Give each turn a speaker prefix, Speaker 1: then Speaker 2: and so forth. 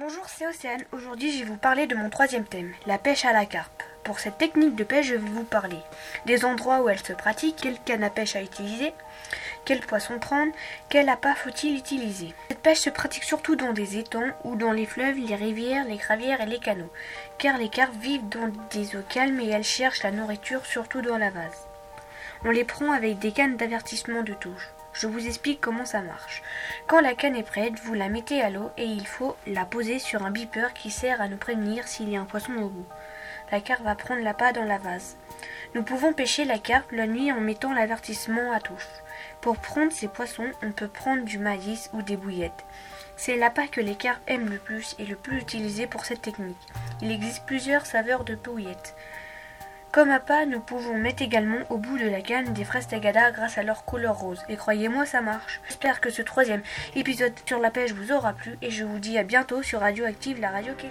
Speaker 1: Bonjour, c'est Océane. Aujourd'hui, je vais vous parler de mon troisième thème, la pêche à la carpe. Pour cette technique de pêche, je vais vous parler des endroits où elle se pratique, quelle canne à pêche à utiliser, quel poisson prendre, quel appât faut-il utiliser. Cette pêche se pratique surtout dans des étangs ou dans les fleuves, les rivières, les gravières et les canaux, car les carpes vivent dans des eaux calmes et elles cherchent la nourriture surtout dans la vase. On les prend avec des cannes d'avertissement de touche. Je vous explique comment ça marche. Quand la canne est prête, vous la mettez à l'eau et il faut la poser sur un beeper qui sert à nous prévenir s'il y a un poisson au bout. La carpe va prendre l'appât dans la vase. Nous pouvons pêcher la carpe la nuit en mettant l'avertissement à touche. Pour prendre ces poissons, on peut prendre du maïs ou des bouillettes. C'est l'appât que les carpes aiment le plus et le plus utilisé pour cette technique. Il existe plusieurs saveurs de bouillettes. Comme appât, nous pouvons mettre également au bout de la canne des fraises tagada grâce à leur couleur rose. Et croyez-moi, ça marche. J'espère que ce troisième épisode sur la pêche vous aura plu et je vous dis à bientôt sur Radio Active, la radio qui.